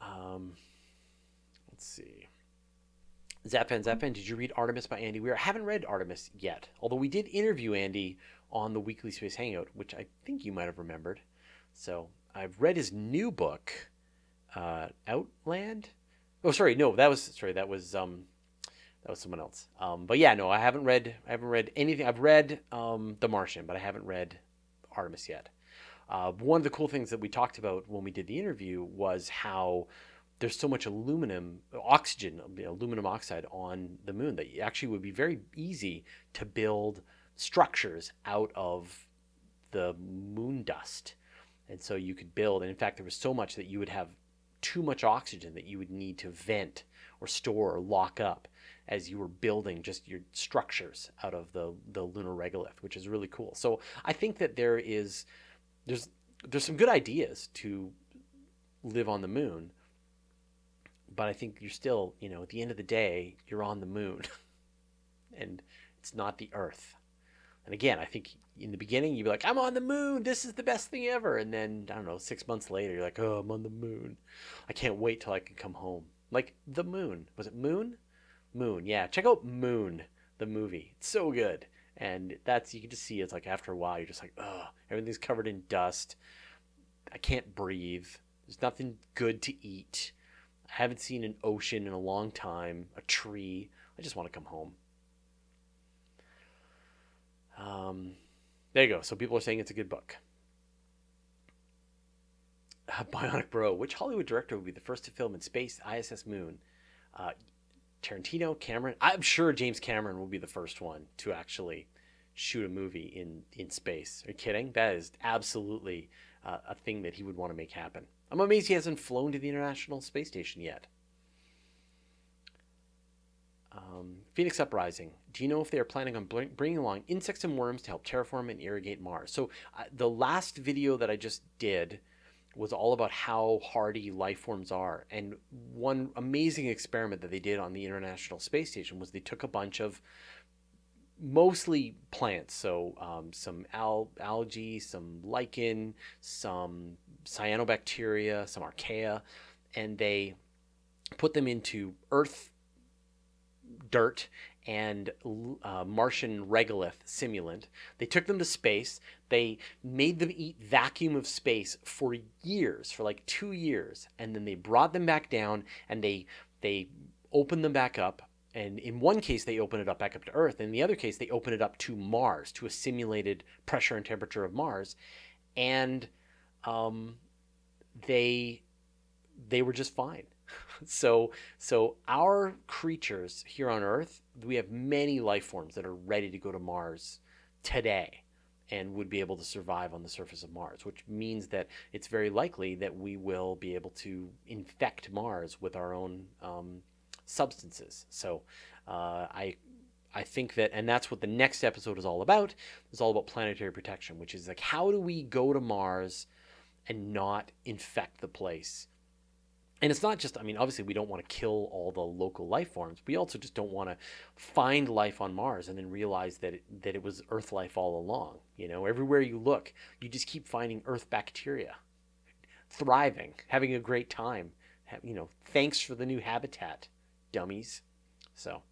S1: Um, let's see. Zappan, Zappan, did you read Artemis by Andy Weir? I haven't read Artemis yet, although we did interview Andy on the Weekly Space Hangout, which I think you might have remembered. So I've read his new book, uh, Outland. Oh, sorry, no, that was sorry, that was um, that was someone else. Um, but yeah, no, I haven't read I haven't read anything. I've read um, The Martian, but I haven't read Artemis yet. Uh, one of the cool things that we talked about when we did the interview was how there's so much aluminum, oxygen, aluminum oxide on the moon that it actually would be very easy to build structures out of the moon dust. And so you could build, and in fact, there was so much that you would have too much oxygen that you would need to vent or store or lock up as you were building just your structures out of the, the lunar regolith, which is really cool. So I think that there is there's there's some good ideas to live on the moon, but I think you're still, you know, at the end of the day, you're on the moon, and it's not the Earth. And again, I think in the beginning you'd be like, "I'm on the moon. This is the best thing ever," and then I don't know, six months later, you're like, "Oh, I'm on the moon. I can't wait till I can come home." Like the moon. Was it Moon? Moon. Yeah, check out Moon, the movie. It's so good and that's you can just see it's like after a while you're just like oh everything's covered in dust i can't breathe there's nothing good to eat i haven't seen an ocean in a long time a tree i just want to come home um, there you go so people are saying it's a good book uh, Bionic Bro. Which Hollywood director would be the first to film in space, ISS moon? Uh, Tarantino, Cameron. I'm sure James Cameron will be the first one to actually shoot a movie in in space. Are you kidding? That is absolutely uh, a thing that he would want to make happen. I'm amazed he hasn't flown to the International Space Station yet. Um, Phoenix Uprising. Do you know if they are planning on bringing along insects and worms to help terraform and irrigate Mars? So, uh, the last video that I just did was all about how hardy life forms are. And one amazing experiment that they did on the International Space Station was they took a bunch of mostly plants, so um, some al- algae, some lichen, some cyanobacteria, some archaea, and they put them into earth dirt and uh, Martian regolith simulant. They took them to space. They made them eat vacuum of space for years, for like two years, and then they brought them back down and they they opened them back up. And in one case, they open it up back up to Earth. In the other case, they open it up to Mars, to a simulated pressure and temperature of Mars, and um, they they were just fine so so our creatures here on earth we have many life forms that are ready to go to mars today and would be able to survive on the surface of mars which means that it's very likely that we will be able to infect mars with our own um, substances so uh, i I think that, and that's what the next episode is all about. It's all about planetary protection, which is like, how do we go to Mars and not infect the place? and it's not just i mean obviously we don't want to kill all the local life forms we also just don't want to find life on mars and then realize that it, that it was earth life all along you know everywhere you look you just keep finding earth bacteria thriving having a great time you know thanks for the new habitat dummies so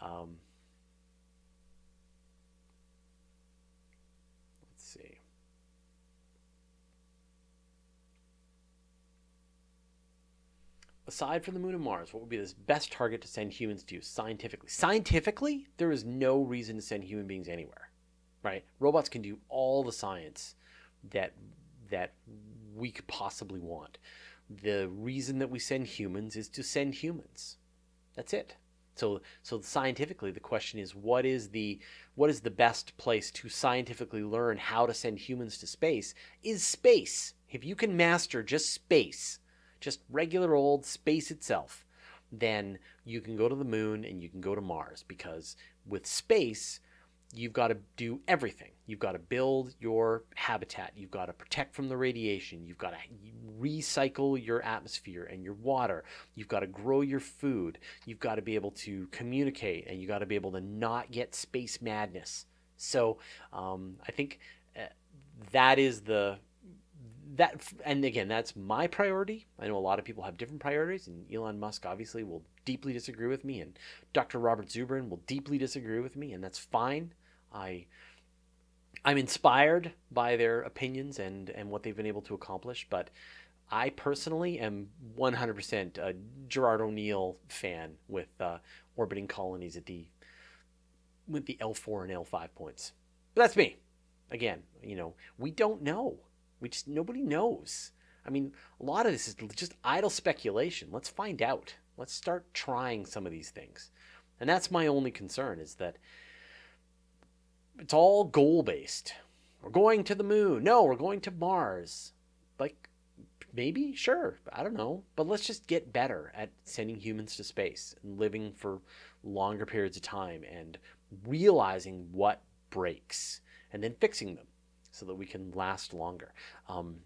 S1: um, let's see. aside from the moon and Mars, what would be the best target to send humans to scientifically? Scientifically, there is no reason to send human beings anywhere, right? Robots can do all the science that that we could possibly want. The reason that we send humans is to send humans. That's it. So so scientifically the question is what is the what is the best place to scientifically learn how to send humans to space? Is space. If you can master just space, just regular old space itself, then you can go to the moon and you can go to Mars because with space, you've got to do everything. You've got to build your habitat. You've got to protect from the radiation. You've got to recycle your atmosphere and your water. You've got to grow your food. You've got to be able to communicate and you've got to be able to not get space madness. So um, I think uh, that is the that and again that's my priority i know a lot of people have different priorities and elon musk obviously will deeply disagree with me and dr robert zubrin will deeply disagree with me and that's fine i i'm inspired by their opinions and and what they've been able to accomplish but i personally am 100% a gerard o'neill fan with uh, orbiting colonies at the with the l4 and l5 points but that's me again you know we don't know we just nobody knows. I mean, a lot of this is just idle speculation. Let's find out. Let's start trying some of these things. And that's my only concern is that it's all goal based. We're going to the moon. No, we're going to Mars. Like maybe, sure, I don't know, but let's just get better at sending humans to space and living for longer periods of time and realizing what breaks and then fixing them so that we can last longer. Um,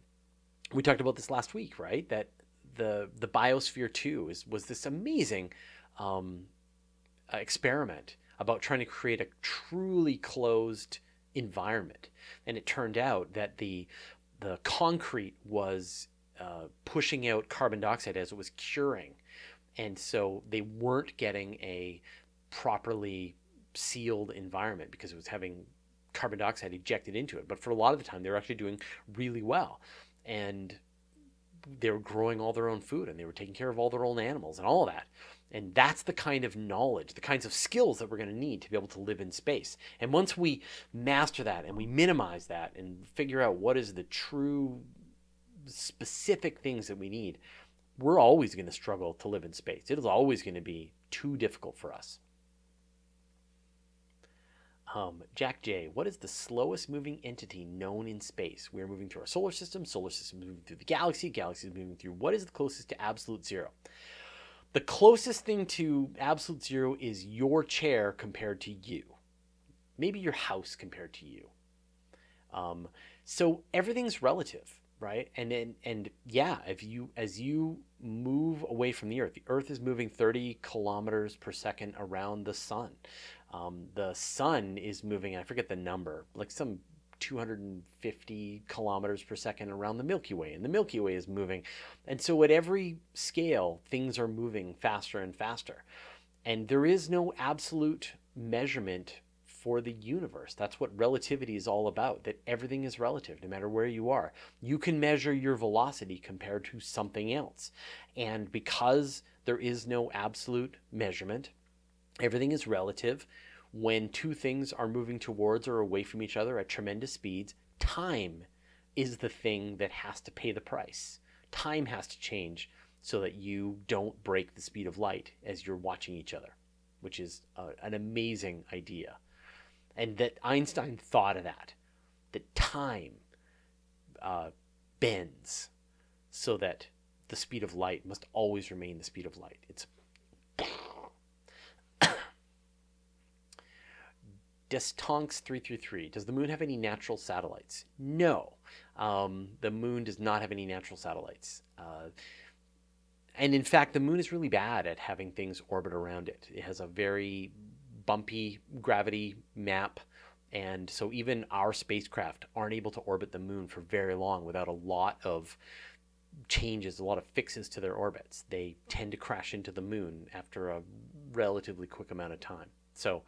S1: we talked about this last week, right? That the the Biosphere Two is was this amazing um, experiment about trying to create a truly closed environment, and it turned out that the the concrete was uh, pushing out carbon dioxide as it was curing, and so they weren't getting a properly sealed environment because it was having carbon dioxide ejected into it. But for a lot of the time, they were actually doing really well. And they were growing all their own food and they were taking care of all their own animals and all of that. And that's the kind of knowledge, the kinds of skills that we're going to need to be able to live in space. And once we master that and we minimize that and figure out what is the true specific things that we need, we're always going to struggle to live in space. It is always going to be too difficult for us. Um, Jack J, what is the slowest moving entity known in space? We are moving through our solar system. Solar system is moving through the galaxy. Galaxy is moving through. What is the closest to absolute zero? The closest thing to absolute zero is your chair compared to you. Maybe your house compared to you. Um, so everything's relative, right? And, and and yeah, if you as you move away from the Earth, the Earth is moving 30 kilometers per second around the sun. Um, the sun is moving, I forget the number, like some 250 kilometers per second around the Milky Way, and the Milky Way is moving. And so at every scale, things are moving faster and faster. And there is no absolute measurement for the universe. That's what relativity is all about, that everything is relative no matter where you are. You can measure your velocity compared to something else. And because there is no absolute measurement, Everything is relative. When two things are moving towards or away from each other at tremendous speeds, time is the thing that has to pay the price. Time has to change so that you don't break the speed of light as you're watching each other, which is a, an amazing idea. And that Einstein thought of that, that time uh, bends so that the speed of light must always remain the speed of light. It's Destonks 333. Does the moon have any natural satellites? No. Um, the moon does not have any natural satellites. Uh, and in fact, the moon is really bad at having things orbit around it. It has a very bumpy gravity map. And so even our spacecraft aren't able to orbit the moon for very long without a lot of changes, a lot of fixes to their orbits. They tend to crash into the moon after a relatively quick amount of time. So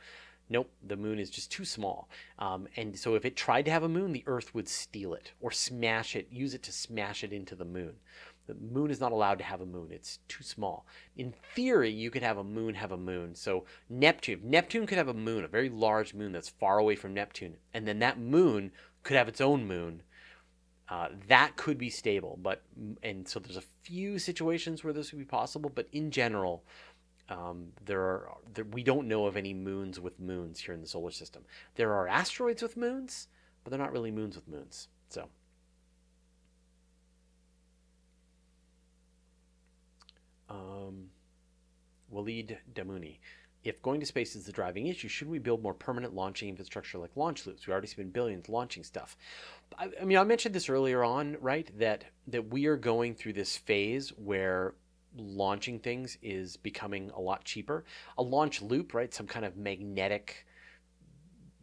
S1: Nope, the moon is just too small. Um, and so if it tried to have a moon, the Earth would steal it or smash it, use it to smash it into the moon. The moon is not allowed to have a moon. It's too small. In theory, you could have a moon have a moon. So Neptune, Neptune could have a moon, a very large moon that's far away from Neptune, and then that moon could have its own moon. Uh, that could be stable, but and so there's a few situations where this would be possible, but in general, um, there are there, we don't know of any moons with moons here in the solar system. There are asteroids with moons, but they're not really moons with moons. So. Um, Walid Damuni. If going to space is the driving issue, should we build more permanent launching infrastructure like launch loops? We already spend billions launching stuff. I, I mean, I mentioned this earlier on, right? That that we are going through this phase where launching things is becoming a lot cheaper. A launch loop, right? Some kind of magnetic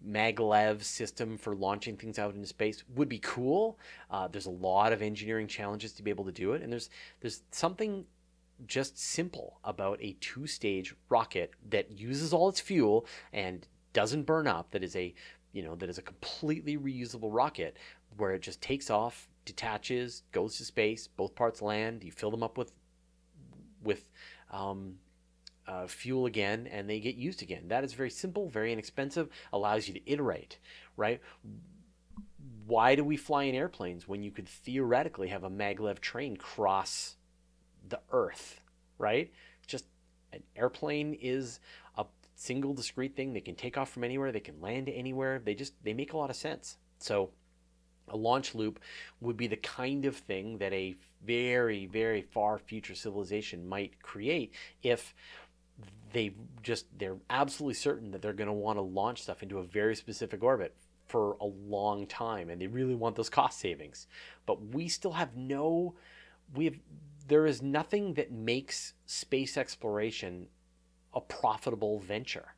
S1: maglev system for launching things out into space would be cool. Uh, there's a lot of engineering challenges to be able to do it, and there's there's something just simple about a two-stage rocket that uses all its fuel and doesn't burn up. That is a you know that is a completely reusable rocket where it just takes off, detaches, goes to space, both parts land. You fill them up with with um, uh, fuel again and they get used again. That is very simple, very inexpensive, allows you to iterate, right? Why do we fly in airplanes when you could theoretically have a maglev train cross the earth, right? Just an airplane is a single discrete thing. They can take off from anywhere, they can land anywhere. They just they make a lot of sense. So a launch loop would be the kind of thing that a very, very far future civilization might create if they just they're absolutely certain that they're going to want to launch stuff into a very specific orbit for a long time and they really want those cost savings. But we still have no we have there is nothing that makes space exploration a profitable venture.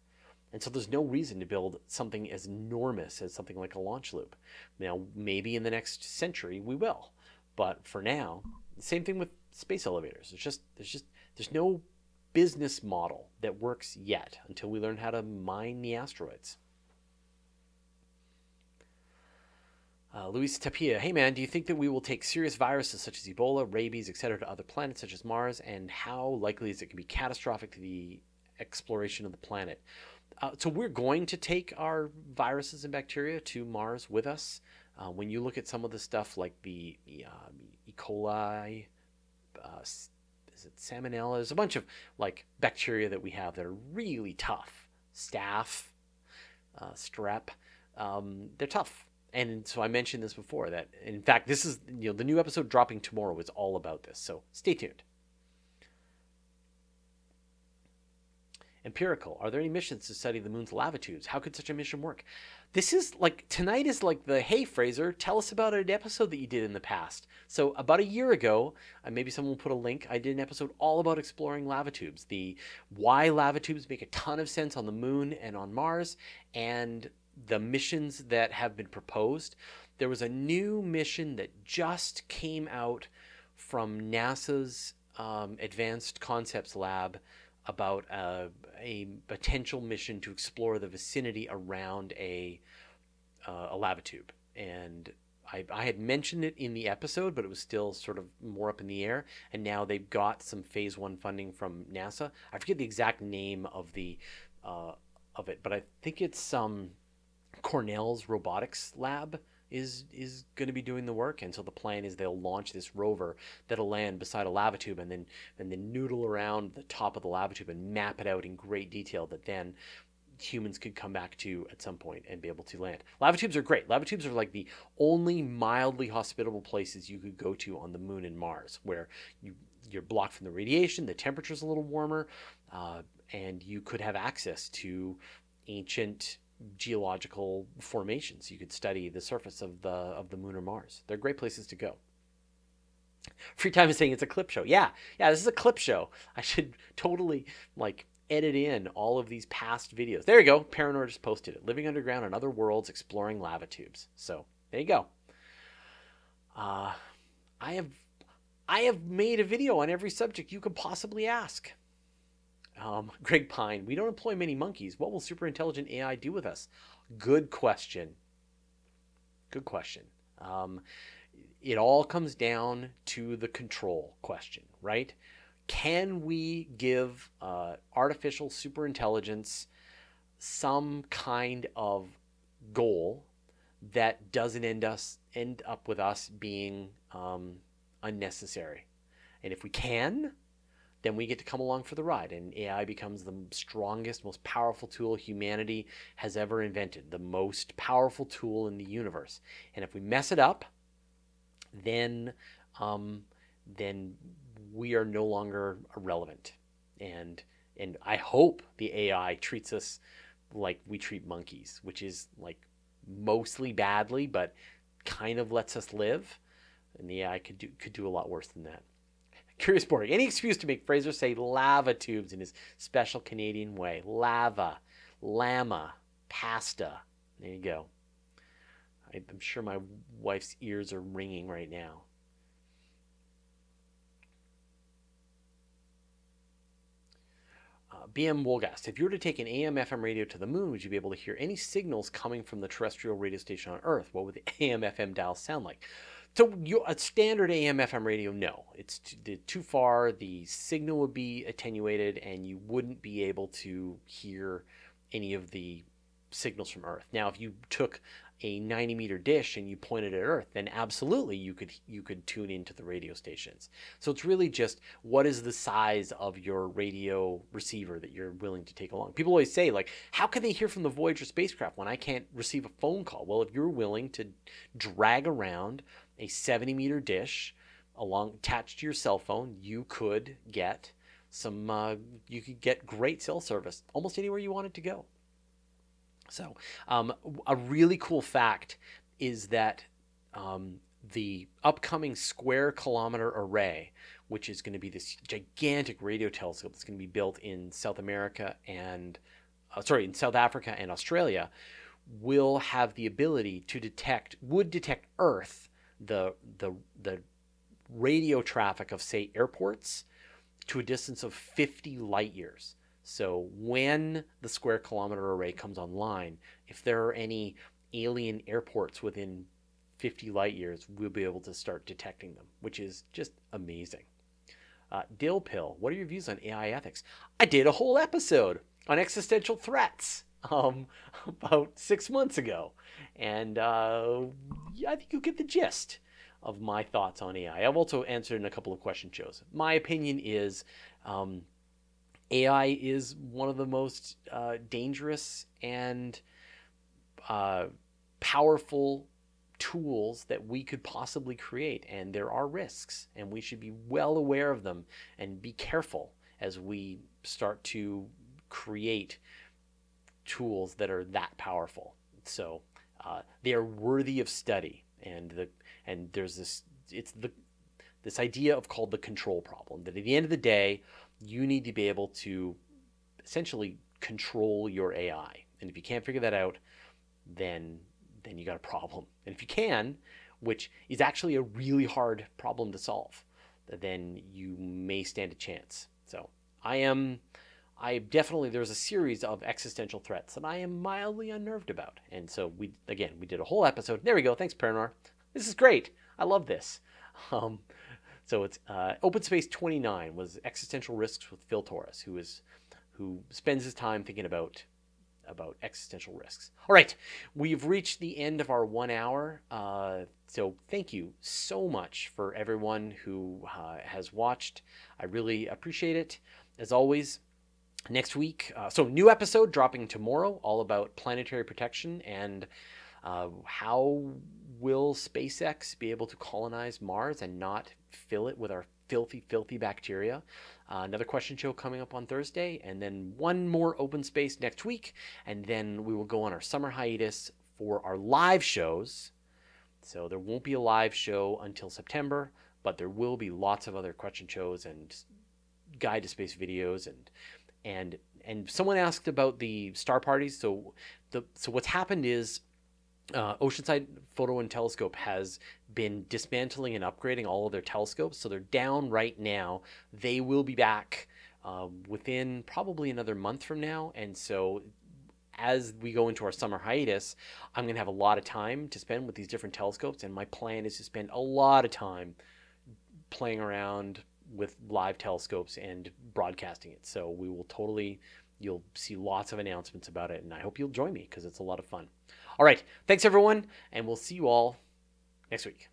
S1: And so there's no reason to build something as enormous as something like a launch loop. Now, maybe in the next century we will, but for now, same thing with space elevators. It's just there's just there's no business model that works yet until we learn how to mine the asteroids. Uh, Luis Tapia, hey man, do you think that we will take serious viruses such as Ebola, rabies, etc., to other planets such as Mars, and how likely is it can be catastrophic to the exploration of the planet? Uh, so we're going to take our viruses and bacteria to Mars with us. Uh, when you look at some of the stuff like the uh, E. coli, uh, is it salmonella? There's a bunch of like bacteria that we have that are really tough. Staph, uh, strep, um, they're tough. And so I mentioned this before that in fact this is you know the new episode dropping tomorrow is all about this. So stay tuned. Empirical. Are there any missions to study the moon's lava tubes? How could such a mission work? This is like tonight is like the hey Fraser, tell us about an episode that you did in the past. So about a year ago, uh, maybe someone will put a link. I did an episode all about exploring lava tubes, the why lava tubes make a ton of sense on the moon and on Mars, and the missions that have been proposed. There was a new mission that just came out from NASA's um, Advanced Concepts Lab about a, a, potential mission to explore the vicinity around a, uh, a lava tube. And I, I, had mentioned it in the episode, but it was still sort of more up in the air. And now they've got some phase one funding from NASA. I forget the exact name of the uh, of it, but I think it's some um, Cornell's robotics lab is is going to be doing the work and so the plan is they'll launch this rover that'll land beside a lava tube and then and then noodle around the top of the lava tube and map it out in great detail that then humans could come back to at some point and be able to land. Lava tubes are great. Lava tubes are like the only mildly hospitable places you could go to on the moon and Mars, where you you're blocked from the radiation, the temperature's a little warmer, uh, and you could have access to ancient geological formations. You could study the surface of the of the moon or Mars. They're great places to go. Free time is saying it's a clip show. Yeah, yeah, this is a clip show. I should totally like edit in all of these past videos. There you go. Paranor just posted it. Living underground in other worlds, exploring lava tubes. So there you go. Uh, I have I have made a video on every subject you could possibly ask. Um, Greg Pine, we don't employ many monkeys. What will super intelligent AI do with us? Good question. Good question. Um, it all comes down to the control question, right? Can we give uh, artificial super intelligence some kind of goal that doesn't end us end up with us being um, unnecessary? And if we can, then we get to come along for the ride. And AI becomes the strongest, most powerful tool humanity has ever invented, the most powerful tool in the universe. And if we mess it up, then um, then we are no longer relevant. And and I hope the AI treats us like we treat monkeys, which is like mostly badly, but kind of lets us live. And the AI could do could do a lot worse than that. Curious Borg. Any excuse to make Fraser say lava tubes in his special Canadian way. Lava, llama, pasta. There you go. I'm sure my wife's ears are ringing right now. Uh, BM Wolgast, if you were to take an AM FM radio to the moon, would you be able to hear any signals coming from the terrestrial radio station on Earth? What would the AM FM dial sound like? So you, a standard AM FM radio, no, it's too, too far. The signal would be attenuated, and you wouldn't be able to hear any of the signals from Earth. Now, if you took a 90 meter dish and you pointed at Earth, then absolutely you could you could tune into the radio stations. So it's really just what is the size of your radio receiver that you're willing to take along. People always say like, how can they hear from the Voyager spacecraft when I can't receive a phone call? Well, if you're willing to drag around a 70 meter dish along attached to your cell phone, you could get some uh, you could get great cell service almost anywhere you wanted to go. So um, a really cool fact is that um, the upcoming square kilometer array, which is going to be this gigantic radio telescope that's going to be built in South America and uh, sorry in South Africa and Australia, will have the ability to detect would detect Earth the the the radio traffic of say airports to a distance of 50 light years. So when the square kilometer array comes online, if there are any alien airports within 50 light years, we'll be able to start detecting them, which is just amazing. Uh, Dill Pill, what are your views on AI ethics? I did a whole episode on existential threats. um, about six months ago, and uh, I think you get the gist of my thoughts on AI. I've also answered in a couple of question shows. My opinion is um, AI is one of the most uh, dangerous and uh, powerful tools that we could possibly create, and there are risks, and we should be well aware of them and be careful as we start to create tools that are that powerful. So uh, they are worthy of study, and the and there's this it's the this idea of called the control problem that at the end of the day you need to be able to essentially control your AI, and if you can't figure that out, then then you got a problem. And if you can, which is actually a really hard problem to solve, then you may stand a chance. So I am I definitely there's a series of existential threats that I am mildly unnerved about. And so we again we did a whole episode. There we go. Thanks, Paranor. This is great. I love this. Um, so it's uh, Open Space 29 was existential risks with Phil Torres, who is who spends his time thinking about about existential risks. All right, we've reached the end of our one hour. Uh, so thank you so much for everyone who uh, has watched. I really appreciate it. As always, next week, uh, so new episode dropping tomorrow, all about planetary protection and uh, how will SpaceX be able to colonize Mars and not fill it with our filthy, filthy bacteria? Uh, another question show coming up on Thursday, and then one more open space next week, and then we will go on our summer hiatus for our live shows. So there won't be a live show until September, but there will be lots of other question shows and guide to space videos and and and someone asked about the star parties. So the so what's happened is uh, Oceanside Photo and Telescope has been dismantling and upgrading all of their telescopes. So they're down right now. They will be back uh, within probably another month from now. And so as we go into our summer hiatus, I'm going to have a lot of time to spend with these different telescopes. And my plan is to spend a lot of time playing around with live telescopes and broadcasting it. So we will totally, you'll see lots of announcements about it. And I hope you'll join me because it's a lot of fun. All right. Thanks, everyone. And we'll see you all next week.